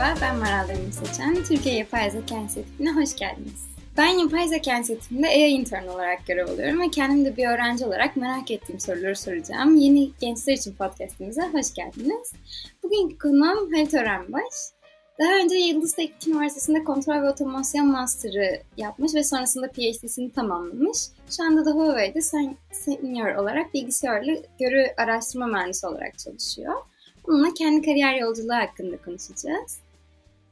Merhaba, ben Maral Demir Seçen. Türkiye Yapay Zeka Enstitüsü'ne hoş geldiniz. Ben Yapay Zeka Enstitüsü'nde AI intern olarak görev alıyorum ve kendim de bir öğrenci olarak merak ettiğim soruları soracağım. Yeni Gençler için podcastimize hoş geldiniz. Bugünkü konuğum Halit Örenbaş. Daha önce Yıldız Teknik Üniversitesi'nde kontrol ve otomasyon master'ı yapmış ve sonrasında PhD'sini tamamlamış. Şu anda da Huawei'de senior olarak bilgisayarlı görü araştırma mühendisi olarak çalışıyor. Bununla kendi kariyer yolculuğu hakkında konuşacağız.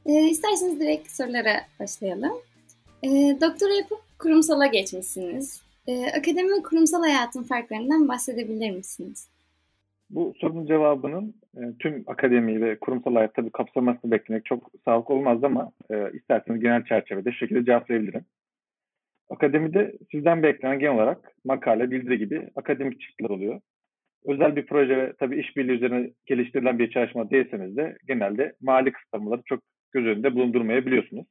E, isterseniz direkt sorulara başlayalım. E, doktora yapıp kurumsala geçmişsiniz. E, akademi ve kurumsal hayatın farklarından bahsedebilir misiniz? Bu sorunun cevabının e, tüm akademi ve kurumsal hayat tabii kapsamasını beklemek çok sağlıklı olmaz ama e, isterseniz genel çerçevede şekilde cevaplayabilirim. Akademide sizden beklenen genel olarak makale, bildiri gibi akademik çıktılar oluyor özel bir proje ve tabii işbirliği üzerine geliştirilen bir çalışma değilseniz de genelde mali kısıtlamaları çok göz önünde bulundurmayabiliyorsunuz.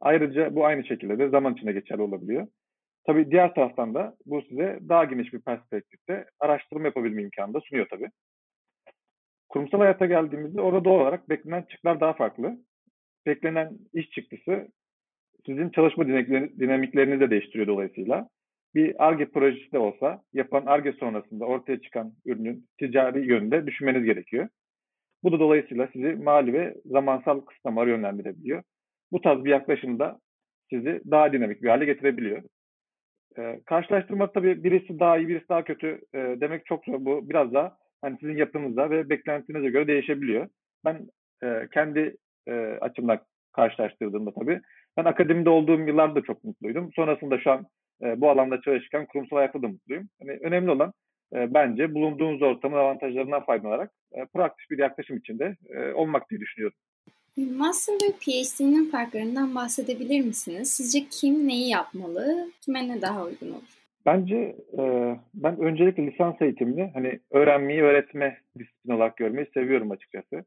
Ayrıca bu aynı şekilde de zaman içinde geçerli olabiliyor. Tabii diğer taraftan da bu size daha geniş bir perspektifte araştırma yapabilme imkanı da sunuyor tabii. Kurumsal hayata geldiğimizde orada doğal olarak beklenen çıktılar daha farklı. Beklenen iş çıktısı sizin çalışma dinamiklerini de değiştiriyor dolayısıyla bir ARGE projesi de olsa yapan ARGE sonrasında ortaya çıkan ürünün ticari yönünde düşünmeniz gerekiyor. Bu da dolayısıyla sizi mali ve zamansal kısıtlamalara yönlendirebiliyor. Bu tarz bir yaklaşım da sizi daha dinamik bir hale getirebiliyor. Ee, karşılaştırma tabii birisi daha iyi, birisi daha kötü e, demek çok zor. Bu biraz daha hani sizin yapınıza ve beklentinize göre değişebiliyor. Ben e, kendi e, açımdan karşılaştırdığımda tabii ben akademide olduğum yıllarda çok mutluydum. Sonrasında şu an e, bu alanda çalışırken kurumsal hayatta da mutluyum. Yani önemli olan e, bence bulunduğunuz ortamın avantajlarından faydalanarak e, proaktif bir yaklaşım içinde e, olmak diye düşünüyorum. Master ve PhD'nin farklarından bahsedebilir misiniz? Sizce kim neyi yapmalı, kime ne daha uygun olur? Bence e, ben öncelikle lisans eğitimini hani öğrenmeyi öğretme disiplin olarak görmeyi seviyorum açıkçası.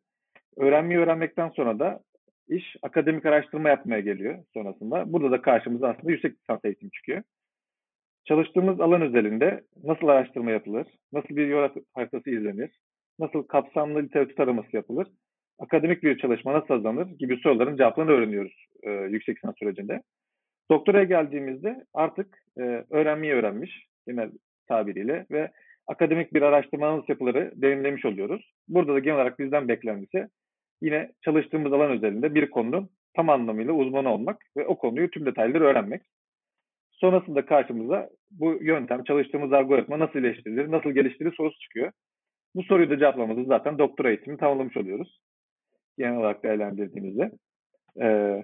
Öğrenmeyi öğrenmekten sonra da iş akademik araştırma yapmaya geliyor sonrasında. Burada da karşımıza aslında yüksek lisans eğitim çıkıyor. Çalıştığımız alan özelinde nasıl araştırma yapılır, nasıl bir yol haritası izlenir, nasıl kapsamlı literatür taraması yapılır, akademik bir çalışma nasıl hazırlanır gibi soruların cevaplarını öğreniyoruz e, yüksek lisans sürecinde. Doktoraya geldiğimizde artık e, öğrenmeyi öğrenmiş genel tabiriyle ve akademik bir araştırma nasıl yapılırı deneyimlemiş oluyoruz. Burada da genel olarak bizden beklenmesi yine çalıştığımız alan özelinde bir konunun tam anlamıyla uzmanı olmak ve o konuyu tüm detayları öğrenmek. Sonrasında karşımıza bu yöntem, çalıştığımız algoritma nasıl iyileştirilir, nasıl geliştirilir sorusu çıkıyor. Bu soruyu da cevaplamamızı zaten doktora eğitimini tamamlamış oluyoruz. Genel olarak değerlendirdiğimizde. Ee,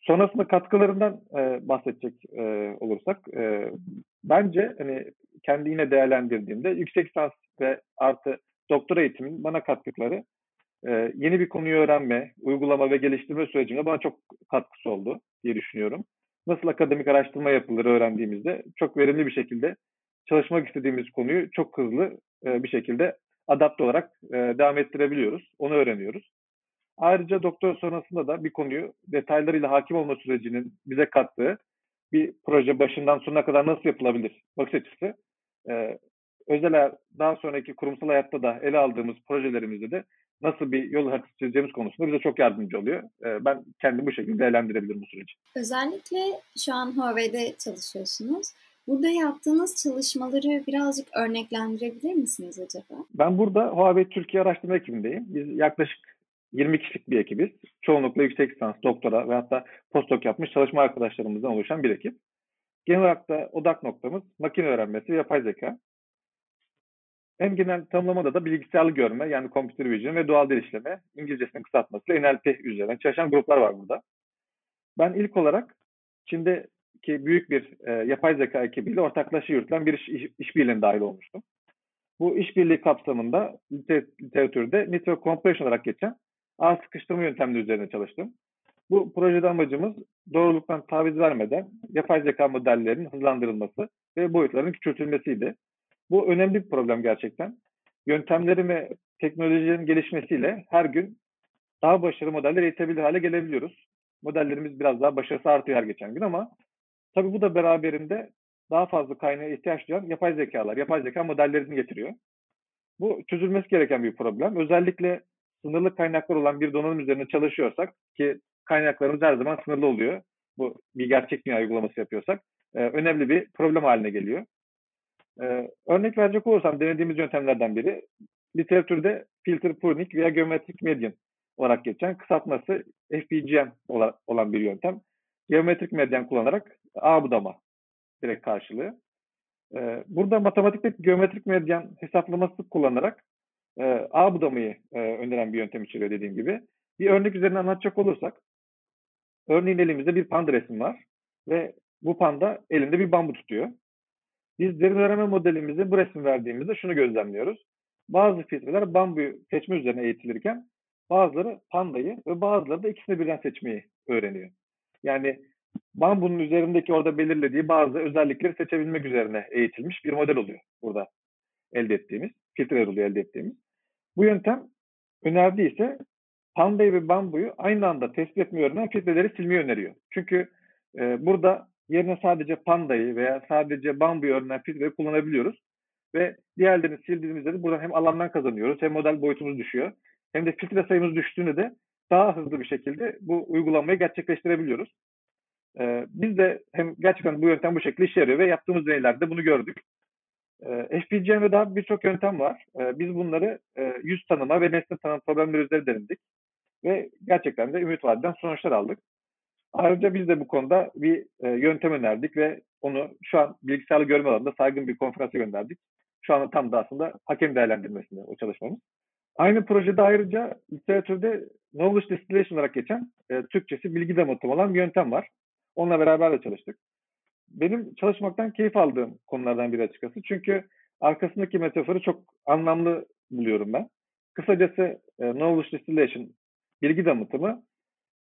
sonrasında katkılarından e, bahsedecek e, olursak, e, bence hani kendi yine değerlendirdiğimde yüksek lisans ve artı doktora eğitimin bana kattıkları e, yeni bir konuyu öğrenme, uygulama ve geliştirme sürecinde bana çok katkısı oldu diye düşünüyorum nasıl akademik araştırma yapılır öğrendiğimizde çok verimli bir şekilde çalışmak istediğimiz konuyu çok hızlı e, bir şekilde adapte olarak e, devam ettirebiliyoruz. Onu öğreniyoruz. Ayrıca doktor sonrasında da bir konuyu detaylarıyla hakim olma sürecinin bize kattığı bir proje başından sonuna kadar nasıl yapılabilir bakış açısı. E, özel daha sonraki kurumsal hayatta da ele aldığımız projelerimizde de nasıl bir yol haritası çizeceğimiz konusunda bize çok yardımcı oluyor. Ee, ben kendim bu şekilde değerlendirebilirim bu süreci. Özellikle şu an Huawei'de çalışıyorsunuz. Burada yaptığınız çalışmaları birazcık örneklendirebilir misiniz acaba? Ben burada Huawei Türkiye Araştırma ekibindeyim. Biz yaklaşık 20 kişilik bir ekibiz. Çoğunlukla yüksek lisans, doktora ve hatta postdoc yapmış çalışma arkadaşlarımızdan oluşan bir ekip. Genel olarak da odak noktamız makine öğrenmesi ve yapay zeka. En genel tanımlamada da bilgisayarlı görme yani computer vision ve doğal dil işleme İngilizcesinin kısaltmasıyla NLP üzerine çalışan gruplar var burada. Ben ilk olarak Çin'deki büyük bir e, yapay zeka ekibiyle ortaklaşa yürütülen bir iş, iş, işbirliğine dahil olmuştum. Bu işbirliği kapsamında literatürde network compression olarak geçen ağ sıkıştırma yöntemleri üzerine çalıştım. Bu projede amacımız doğruluktan taviz vermeden yapay zeka modellerinin hızlandırılması ve boyutlarının küçültülmesiydi. Bu önemli bir problem gerçekten. Yöntemlerin ve teknolojilerin gelişmesiyle her gün daha başarılı modeller eğitebilir hale gelebiliyoruz. Modellerimiz biraz daha başarısı artıyor her geçen gün ama tabii bu da beraberinde daha fazla kaynağa ihtiyaç duyan yapay zekalar, yapay zeka modellerini getiriyor. Bu çözülmesi gereken bir problem. Özellikle sınırlı kaynaklar olan bir donanım üzerine çalışıyorsak ki kaynaklarımız her zaman sınırlı oluyor. Bu bir gerçek dünya uygulaması yapıyorsak e, önemli bir problem haline geliyor. E, örnek verecek olursam denediğimiz yöntemlerden biri literatürde filter pruning veya geometrik median olarak geçen kısaltması FPGM olan bir yöntem. Geometrik medyan kullanarak ağ budama direkt karşılığı. Ee, burada matematikte geometrik medyan hesaplaması kullanarak e, ağ budamayı e, öneren bir yöntem içeriyor dediğim gibi. Bir örnek üzerine anlatacak olursak, örneğin elimizde bir panda resmi var ve bu panda elinde bir bambu tutuyor. Biz derin öğrenme modelimizde bu resmi verdiğimizde şunu gözlemliyoruz. Bazı filtreler bambuyu seçme üzerine eğitilirken bazıları pandayı ve bazıları da ikisini birden seçmeyi öğreniyor. Yani bambunun üzerindeki orada belirlediği bazı özellikleri seçebilmek üzerine eğitilmiş bir model oluyor burada elde ettiğimiz, filtreler oluyor elde ettiğimiz. Bu yöntem önerdiği ise pandayı ve bambuyu aynı anda tespit etmeyi öğrenen filtreleri silmeyi öneriyor. Çünkü e, burada yerine sadece pandayı veya sadece bambuyu öğrenen filtreleri kullanabiliyoruz. Ve diğerlerini sildiğimizde de buradan hem alandan kazanıyoruz hem model boyutumuz düşüyor. Hem de filtre sayımız düştüğünde de daha hızlı bir şekilde bu uygulamayı gerçekleştirebiliyoruz. Ee, biz de hem gerçekten bu yöntem bu şekilde işe yarıyor ve yaptığımız deneylerde bunu gördük. Ee, FPGA daha birçok yöntem var. Ee, biz bunları e, yüz tanıma ve nesne tanım problemleri üzerinde denedik. Ve gerçekten de ümit vadeden sonuçlar aldık. Ayrıca biz de bu konuda bir e, yöntem önerdik ve onu şu an bilgisayarlı görme alanında saygın bir konferansa gönderdik. Şu anda tam da aslında hakem değerlendirmesinde o çalışmamız. Aynı projede ayrıca literatürde knowledge distillation olarak geçen e, Türkçesi bilgi damıtımı olan bir yöntem var. Onunla beraber de çalıştık. Benim çalışmaktan keyif aldığım konulardan biri açıkçası. Çünkü arkasındaki metaforu çok anlamlı buluyorum ben. Kısacası e, knowledge distillation, bilgi damıtımı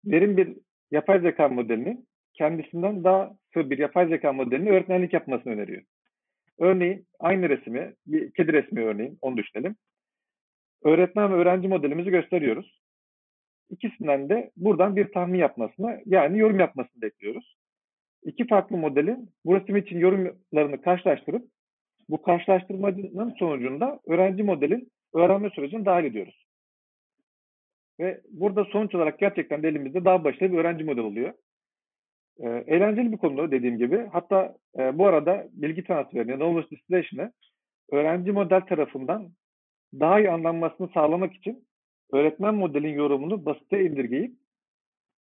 derin bir yapay zeka modelinin kendisinden daha sığ bir yapay zeka modelini öğretmenlik yapmasını öneriyor. Örneğin aynı resmi, bir kedi resmi örneğin, onu düşünelim. Öğretmen ve öğrenci modelimizi gösteriyoruz. İkisinden de buradan bir tahmin yapmasını yani yorum yapmasını bekliyoruz. İki farklı modelin bu resim için yorumlarını karşılaştırıp bu karşılaştırmanın sonucunda öğrenci modelin öğrenme sürecini dahil ediyoruz. Ve burada sonuç olarak gerçekten de elimizde daha başarılı bir öğrenci model oluyor. E, eğlenceli bir konu dediğim gibi. Hatta e, bu arada bilgi transferini, knowledge distillation'ı öğrenci model tarafından daha iyi anlanmasını sağlamak için öğretmen modelin yorumunu basite indirgeyip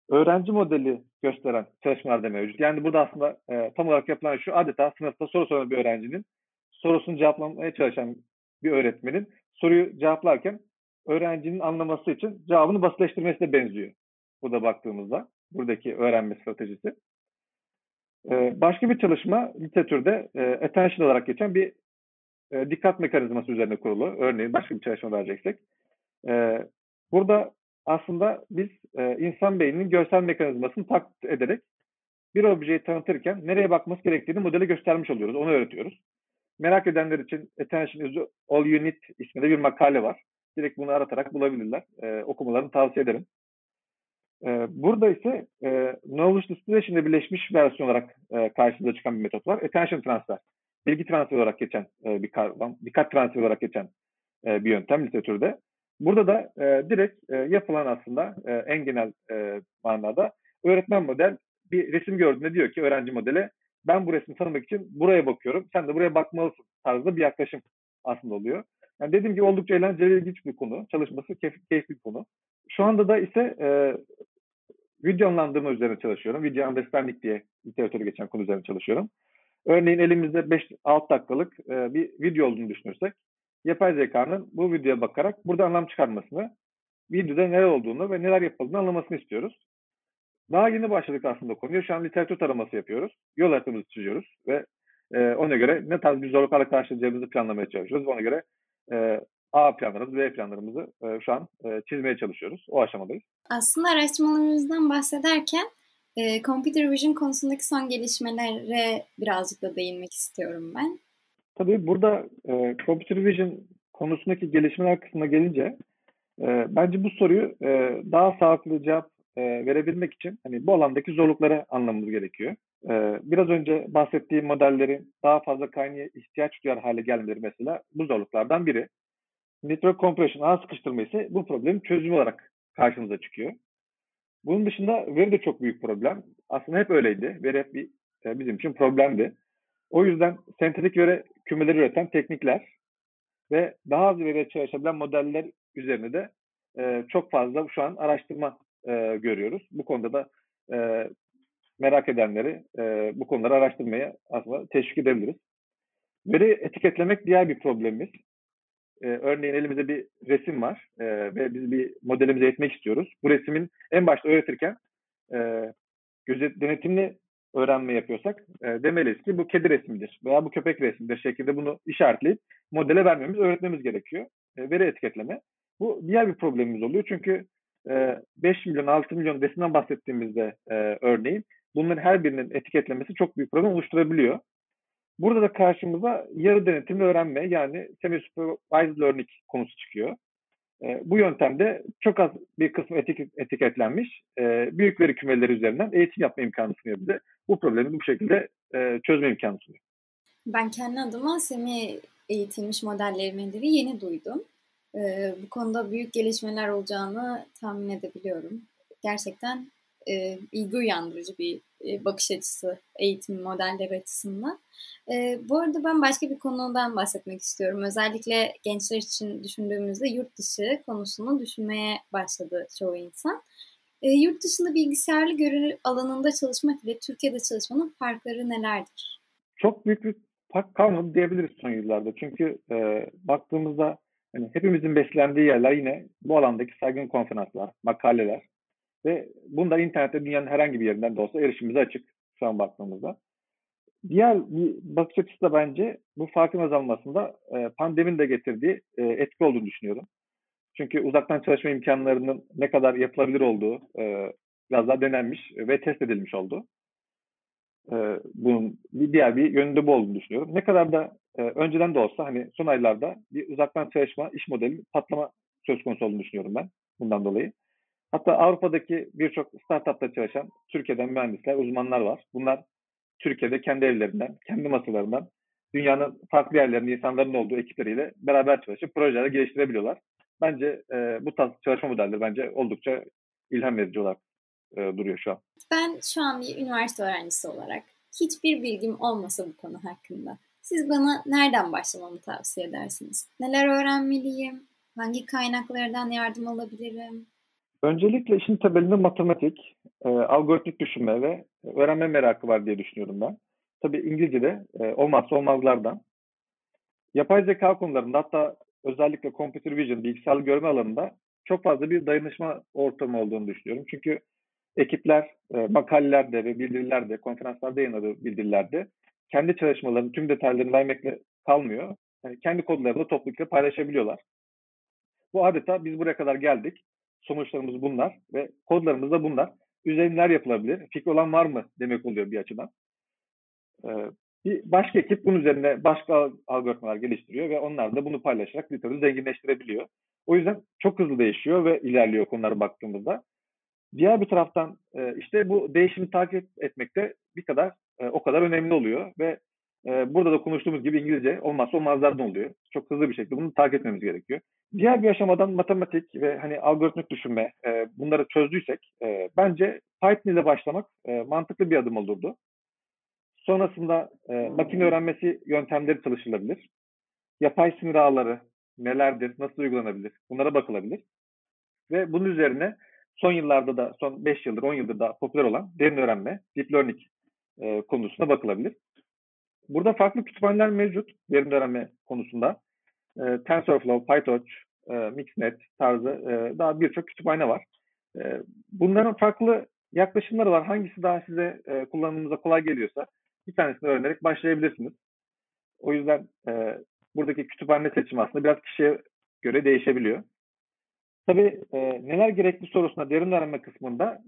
öğrenci modeli gösteren çalışmalar da mevcut. Yani burada aslında e, tam olarak yapılan şu adeta sınıfta soru soran bir öğrencinin sorusunu cevaplamaya çalışan bir öğretmenin soruyu cevaplarken öğrencinin anlaması için cevabını basitleştirmesine benziyor. Burada baktığımızda buradaki öğrenme stratejisi. Ee, başka bir çalışma literatürde e, attention olarak geçen bir e, dikkat mekanizması üzerine kurulu. Örneğin başka bir çalışma vereceksek. E, burada aslında biz e, insan beyninin görsel mekanizmasını taklit ederek bir objeyi tanıtırken nereye bakması gerektiğini modele göstermiş oluyoruz. Onu öğretiyoruz. Merak edenler için Attention is All You Need isminde bir makale var. Direkt bunu aratarak bulabilirler. E, okumalarını tavsiye ederim. E, burada ise e, Knowledge Distillation birleşmiş versiyon olarak e, karşımıza çıkan bir metot var. Attention Transfer. Bilgi transferi olarak geçen e, bir kavram. Dikkat transferi olarak geçen e, bir yöntem literatürde. Burada da e, direkt e, yapılan aslında e, en genel e, manada öğretmen model bir resim gördüğünde diyor ki öğrenci modele ben bu resmi tanımak için buraya bakıyorum. Sen de buraya bakmalısın tarzında bir yaklaşım aslında oluyor. Yani dediğim gibi oldukça eğlenceli ilginç bir konu. Çalışması keyif, keyifli bir konu. Şu anda da ise e, video anlandırma üzerine çalışıyorum. Video understanding diye literatürü geçen konu üzerine çalışıyorum. Örneğin elimizde 5-6 dakikalık e, bir video olduğunu düşünürsek yapay zekanın bu videoya bakarak burada anlam çıkarmasını, videoda neler olduğunu ve neler yapıldığını anlamasını istiyoruz. Daha yeni başladık aslında konuya. Şu an literatür taraması yapıyoruz. Yol haritamızı çiziyoruz ve e, ona göre ne tarz bir zorluklarla karşılayacağımızı planlamaya çalışıyoruz. Ona göre e, A planlarımızı, B planlarımızı e, şu an e, çizmeye çalışıyoruz. O aşamadayız. Aslında araştırmalarımızdan bahsederken e, Computer Vision konusundaki son gelişmelere birazcık da değinmek istiyorum ben. Tabii burada e, Computer Vision konusundaki gelişmeler kısmına gelince e, bence bu soruyu e, daha sağlıklı cevap e, verebilmek için hani bu alandaki zorlukları anlamamız gerekiyor. E, biraz önce bahsettiğim modellerin daha fazla kaynağa ihtiyaç duyar hale gelmeleri mesela bu zorluklardan biri. Network compression, ağ sıkıştırma ise bu problemin çözümü olarak karşımıza çıkıyor. Bunun dışında veri de çok büyük problem. Aslında hep öyleydi. Veri hep bir, e, bizim için problemdi. O yüzden sentetik veri kümeleri üreten teknikler ve daha az veriye çalışabilen modeller üzerine de e, çok fazla şu an araştırma e, görüyoruz. Bu konuda da merak edenleri e, bu konuları araştırmaya aslında teşvik edebiliriz. Veri etiketlemek diğer bir problemimiz. E, örneğin elimizde bir resim var e, ve biz bir modelimize etmek istiyoruz. Bu resmin en başta öğretirken e, gözet, denetimli öğrenme yapıyorsak e, demeliyiz ki bu kedi resmidir veya bu köpek resmidir şekilde bunu işaretleyip modele vermemiz, öğretmemiz gerekiyor. E, veri etiketleme. Bu diğer bir problemimiz oluyor çünkü e, 5 milyon, 6 milyon resimden bahsettiğimizde e, örneğin bunların her birinin etiketlemesi çok büyük problem oluşturabiliyor. Burada da karşımıza yarı denetimli öğrenme yani semi-supervised learning konusu çıkıyor. E, bu yöntemde çok az bir kısmı etik, etiketlenmiş e, büyük veri kümeleri üzerinden eğitim yapma imkanı sunuyor bize. Bu problemi bu şekilde e, çözme imkanı sunuyor. Ben kendi adıma semi eğitilmiş modellemeleri yeni duydum. E, bu konuda büyük gelişmeler olacağını tahmin edebiliyorum. Gerçekten e, ilgi uyandırıcı bir e, bakış açısı eğitim modelleri açısından. E, bu arada ben başka bir konudan bahsetmek istiyorum. Özellikle gençler için düşündüğümüzde yurt dışı konusunu düşünmeye başladı çoğu insan. E, yurt dışında bilgisayarlı görev alanında çalışmak ile Türkiye'de çalışmanın farkları nelerdir? Çok büyük bir fark kalmadı diyebiliriz son yıllarda. Çünkü e, baktığımızda hani hepimizin beslendiği yerler yine bu alandaki saygın konferanslar, makaleler, ve bunda internette dünyanın herhangi bir yerinden de olsa erişimimize açık şu an baktığımızda. Diğer bir bakış açısı da bence bu farkın azalmasında e, pandemin de getirdiği e, etki olduğunu düşünüyorum. Çünkü uzaktan çalışma imkanlarının ne kadar yapılabilir olduğu e, biraz daha denenmiş ve test edilmiş oldu. E, bunun bir diğer bir yönünde bu olduğunu düşünüyorum. Ne kadar da e, önceden de olsa hani son aylarda bir uzaktan çalışma iş modeli patlama söz konusu olduğunu düşünüyorum ben bundan dolayı. Hatta Avrupa'daki birçok startupta çalışan Türkiye'den mühendisler, uzmanlar var. Bunlar Türkiye'de kendi evlerinden, kendi masalarından dünyanın farklı yerlerinde insanların olduğu ekipleriyle beraber çalışıp projeler geliştirebiliyorlar. Bence e, bu tarz çalışma modelleri bence oldukça ilham verici olarak e, duruyor şu an. Ben şu an bir üniversite öğrencisi olarak hiçbir bilgim olmasa bu konu hakkında. Siz bana nereden başlamamı tavsiye edersiniz? Neler öğrenmeliyim? Hangi kaynaklardan yardım alabilirim? Öncelikle işin temelinde matematik, e, algoritmik düşünme ve öğrenme merakı var diye düşünüyorum ben. Tabii İngilizce'de e, olmazsa olmazlardan. Yapay zeka konularında hatta özellikle computer vision, bilgisayarlı görme alanında çok fazla bir dayanışma ortamı olduğunu düşünüyorum. Çünkü ekipler e, makalelerde ve bildirilerde, konferanslarda yayınladığı bildirilerde kendi çalışmalarının tüm detaylarını vermekle kalmıyor. Yani kendi kodlarını da toplulukla paylaşabiliyorlar. Bu adeta biz buraya kadar geldik sonuçlarımız bunlar ve kodlarımız da bunlar. Üzerinden yapılabilir. Fikri olan var mı demek oluyor bir açıdan. Ee, bir başka ekip bunun üzerine başka algoritmalar geliştiriyor ve onlar da bunu paylaşarak literatürü zenginleştirebiliyor. O yüzden çok hızlı değişiyor ve ilerliyor konulara baktığımızda. Diğer bir taraftan e, işte bu değişimi takip etmek de bir kadar e, o kadar önemli oluyor ve e, burada da konuştuğumuz gibi İngilizce olmazsa olmazlardan oluyor. Çok hızlı bir şekilde bunu takip etmemiz gerekiyor. Diğer bir aşamadan matematik ve hani algoritmik düşünme e, bunları çözdüysek e, bence Python ile başlamak e, mantıklı bir adım olurdu. Sonrasında e, makine öğrenmesi yöntemleri çalışılabilir. Yapay sinir ağları nelerdir, nasıl uygulanabilir bunlara bakılabilir. Ve bunun üzerine son yıllarda da son 5 yıldır 10 yıldır da popüler olan derin öğrenme, deep learning e, konusuna bakılabilir. Burada farklı kütüphaneler mevcut derin öğrenme konusunda. E, TensorFlow, PyTorch, e, Mixnet tarzı e, daha birçok kütüphane var. E, bunların farklı yaklaşımları var. Hangisi daha size e, kullanımınıza kolay geliyorsa bir tanesini öğrenerek başlayabilirsiniz. O yüzden e, buradaki kütüphane seçimi aslında biraz kişiye göre değişebiliyor. Tabii e, neler gerekli sorusuna derin öğrenme kısmında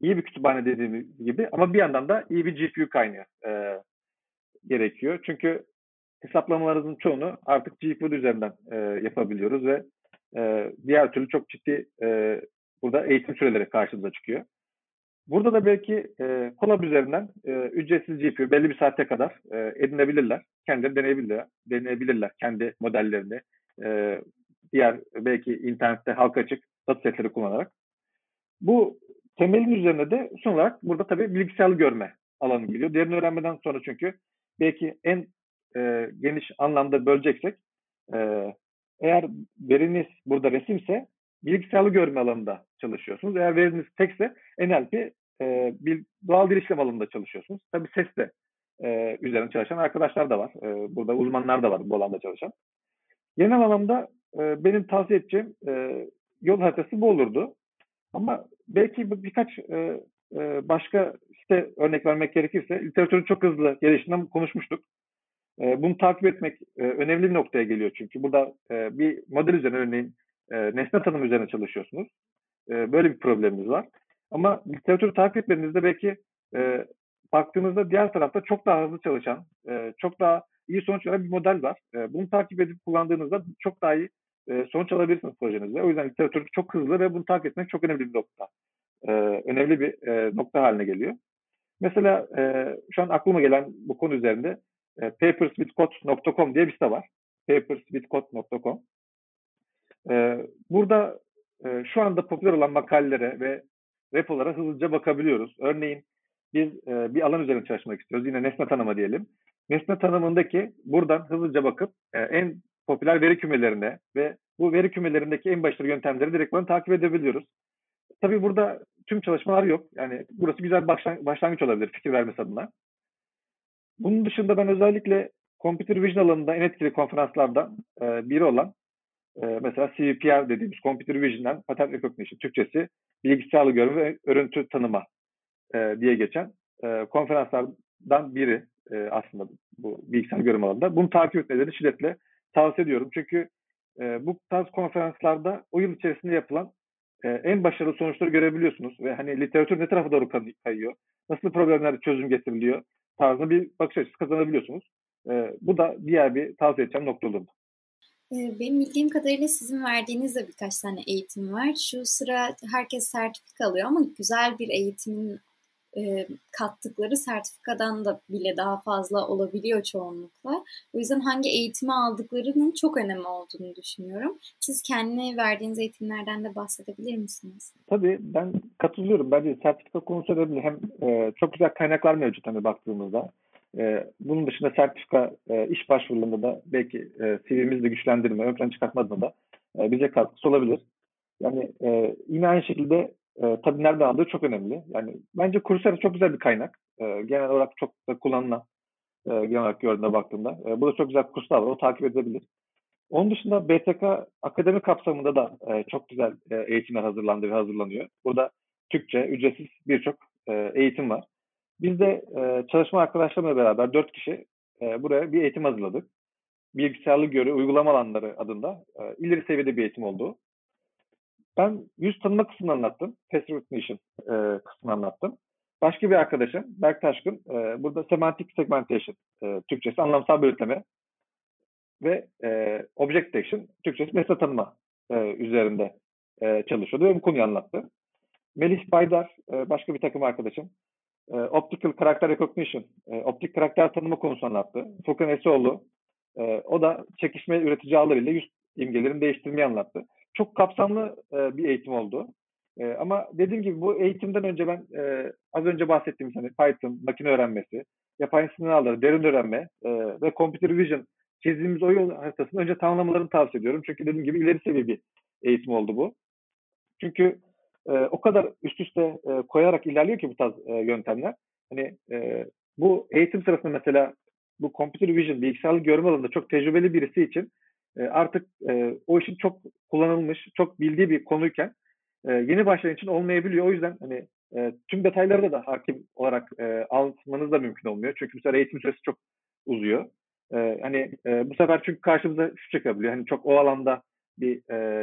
iyi bir kütüphane dediğimiz gibi ama bir yandan da iyi bir GPU kaynağı e, gerekiyor. Çünkü hesaplamalarımızın çoğunu artık GPU üzerinden e, yapabiliyoruz ve e, diğer türlü çok ciddi e, burada eğitim süreleri karşımıza çıkıyor. Burada da belki e, Colab üzerinden e, ücretsiz GPU belli bir saate kadar e, edinebilirler. Kendileri deneyebilirler, deneyebilirler kendi modellerini. E, diğer belki internette halka açık data setleri kullanarak. Bu temelin üzerine de son olarak burada tabii bilgisayarlı görme alanı geliyor. Derin öğrenmeden sonra çünkü belki en e, geniş anlamda böleceksek e, eğer veriniz burada resimse bilgisayarlı görme alanında çalışıyorsunuz. Eğer veriniz tekse NLP e, bir doğal dil işlem alanında çalışıyorsunuz. Tabii ses de e, üzerine çalışan arkadaşlar da var. E, burada uzmanlar da var bu alanda çalışan. Genel anlamda e, benim tavsiye edeceğim e, yol haritası bu olurdu. Ama belki birkaç e, e, başka site örnek vermek gerekirse literatürün çok hızlı gelişinden konuşmuştuk. E, bunu takip etmek e, önemli bir noktaya geliyor çünkü burada e, bir model üzerine örneğin e, nesne tanım üzerine çalışıyorsunuz. E, böyle bir problemimiz var. Ama literatürü takip etmenizde belki e, baktığınızda diğer tarafta çok daha hızlı çalışan, e, çok daha iyi sonuç veren bir model var. E, bunu takip edip kullandığınızda çok daha iyi e, sonuç alabilirsiniz projenizde. O yüzden literatür çok hızlı ve bunu takip etmek çok önemli bir nokta. E, önemli bir e, nokta haline geliyor. Mesela e, şu an aklıma gelen bu konu üzerinde e, paperswithcode.com diye bir site var. paperswithcode.com e, Burada e, şu anda popüler olan makalelere ve repolara hızlıca bakabiliyoruz. Örneğin biz e, bir alan üzerine çalışmak istiyoruz. Yine nesne tanıma diyelim. Nesne tanımındaki buradan hızlıca bakıp e, en popüler veri kümelerine ve bu veri kümelerindeki en başarılı yöntemleri direkt takip edebiliyoruz. Tabii burada tüm çalışmalar yok. Yani burası güzel başlangıç olabilir fikir vermesi adına. Bunun dışında ben özellikle Computer Vision alanında en etkili konferanslardan e, biri olan e, mesela CVPR dediğimiz Computer Vision'dan Pattern Recognition Türkçesi bilgisayarlı görme ve örüntü tanıma e, diye geçen e, konferanslardan biri e, aslında bu bilgisayar görme alanında. Bunu takip etmeleri şiddetle tavsiye ediyorum. Çünkü e, bu tarz konferanslarda o yıl içerisinde yapılan e, en başarılı sonuçları görebiliyorsunuz ve hani literatür ne tarafa doğru kayıyor, nasıl problemlerde çözüm getiriliyor tarzında bir bakış açısı kazanabiliyorsunuz. E, bu da diğer bir tavsiye edeceğim nokta olurdu. Benim bildiğim kadarıyla sizin verdiğiniz de birkaç tane eğitim var. Şu sıra herkes sertifika alıyor ama güzel bir eğitimin e, kattıkları sertifikadan da bile daha fazla olabiliyor çoğunlukla. O yüzden hangi eğitimi aldıklarının çok önemli olduğunu düşünüyorum. Siz kendi verdiğiniz eğitimlerden de bahsedebilir misiniz? Tabii ben katılıyorum. Bence sertifika konusu önemli. Hem e, çok güzel kaynaklar mevcut hani baktığımızda. E, bunun dışında sertifika e, iş başvurularında da belki e, CV'mizi de güçlendirme, ön plana çıkartma da e, bize katkısı olabilir. Yani e, yine aynı şekilde e, tabii nereden aldığı çok önemli. Yani bence Coursera çok güzel bir kaynak. E, genel olarak çok da kullanılan e, genel olarak gördüğümde baktığımda. E, burada çok güzel kurslar var. O takip edilebilir. Onun dışında BTK akademi kapsamında da e, çok güzel e, eğitimler hazırlandı ve hazırlanıyor. Burada Türkçe, ücretsiz birçok e, eğitim var. Biz de e, çalışma arkadaşlarımla beraber dört kişi e, buraya bir eğitim hazırladık. Bilgisayarlı göre uygulama alanları adında e, ileri seviyede bir eğitim oldu. Ben yüz tanıma kısmını anlattım. Face recognition e, kısmını anlattım. Başka bir arkadaşım Berk Taşkın e, burada semantic segmentation e, Türkçesi anlamsal bölütleme ve e, object detection Türkçesi nesne tanıma e, üzerinde e, çalışıyordu ve bu konuyu anlattı. Melis Baydar e, başka bir takım arkadaşım e, optical character recognition e, optik karakter tanıma konusu anlattı. Furkan Esoğlu e, o da çekişme üretici ağlarıyla yüz imgelerini değiştirmeyi anlattı çok kapsamlı e, bir eğitim oldu. E, ama dediğim gibi bu eğitimden önce ben e, az önce bahsettiğim hani Python, makine öğrenmesi, yapay sinir ağları, derin öğrenme e, ve computer vision çizdiğimiz o yol haritasını önce tamamlamalarını tavsiye ediyorum. Çünkü dediğim gibi ileri seviye bir eğitim oldu bu. Çünkü e, o kadar üst üste e, koyarak ilerliyor ki bu tarz e, yöntemler. Hani e, bu eğitim sırasında mesela bu computer vision, bilgisayarlı görme alanında çok tecrübeli birisi için artık o işin çok kullanılmış, çok bildiği bir konuyken yeni başlayan için olmayabiliyor. O yüzden hani tüm detayları da hakim olarak e, almanız da mümkün olmuyor. Çünkü mesela eğitim süresi çok uzuyor. Hani bu sefer çünkü karşımıza şu çıkabiliyor. Hani çok o alanda bir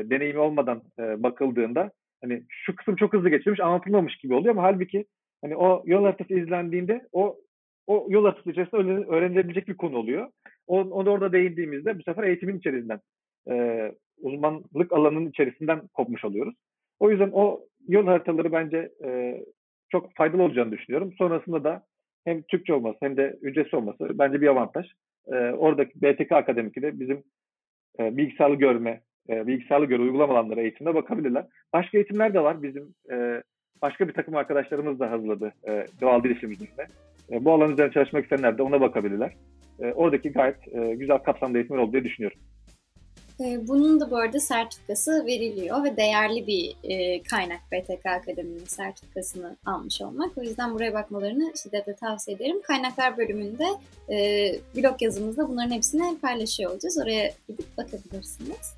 deneyimi olmadan bakıldığında hani şu kısım çok hızlı geçirmiş anlatılmamış gibi oluyor ama halbuki hani o yol haritası izlendiğinde o o yol haritası içerisinde öğrenilebilecek bir konu oluyor. Onu, orada değindiğimizde bu sefer eğitimin içerisinden e, uzmanlık alanının içerisinden kopmuş oluyoruz. O yüzden o yol haritaları bence e, çok faydalı olacağını düşünüyorum. Sonrasında da hem Türkçe olması hem de ücretsiz olması bence bir avantaj. E, oradaki BTK Akademik'i de bizim e, bilgisayarlı görme e, bilgisayarlı göre uygulama alanları eğitimde bakabilirler. Başka eğitimler de var. Bizim e, başka bir takım arkadaşlarımız da hazırladı e, doğal dil işim üzerine. E, bu alan üzerine çalışmak isteyenler de ona bakabilirler. E, oradaki gayet e, güzel kapsamda eğitimler oldu diye düşünüyorum. Ee, bunun da bu arada sertifikası veriliyor ve değerli bir e, kaynak BTK Akademi'nin sertifikasını almış olmak. O yüzden buraya bakmalarını şiddetle tavsiye ederim. Kaynaklar bölümünde e, blog yazımızda bunların hepsini paylaşıyor olacağız. Oraya gidip bakabilirsiniz.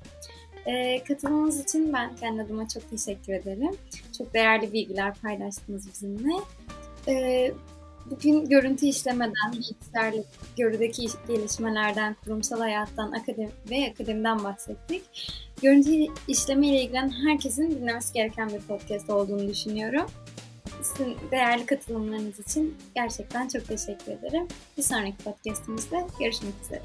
E, katılımınız için ben kendi adıma çok teşekkür ederim. Çok değerli bilgiler paylaştınız bizimle. Bugün görüntü işlemeden, bilgisayarlı görüdeki gelişmelerden, kurumsal hayattan akademi ve akademiden bahsettik. Görüntü işleme ile ilgilenen herkesin dinlemesi gereken bir podcast olduğunu düşünüyorum. Sizin değerli katılımlarınız için gerçekten çok teşekkür ederim. Bir sonraki podcastimizde görüşmek üzere.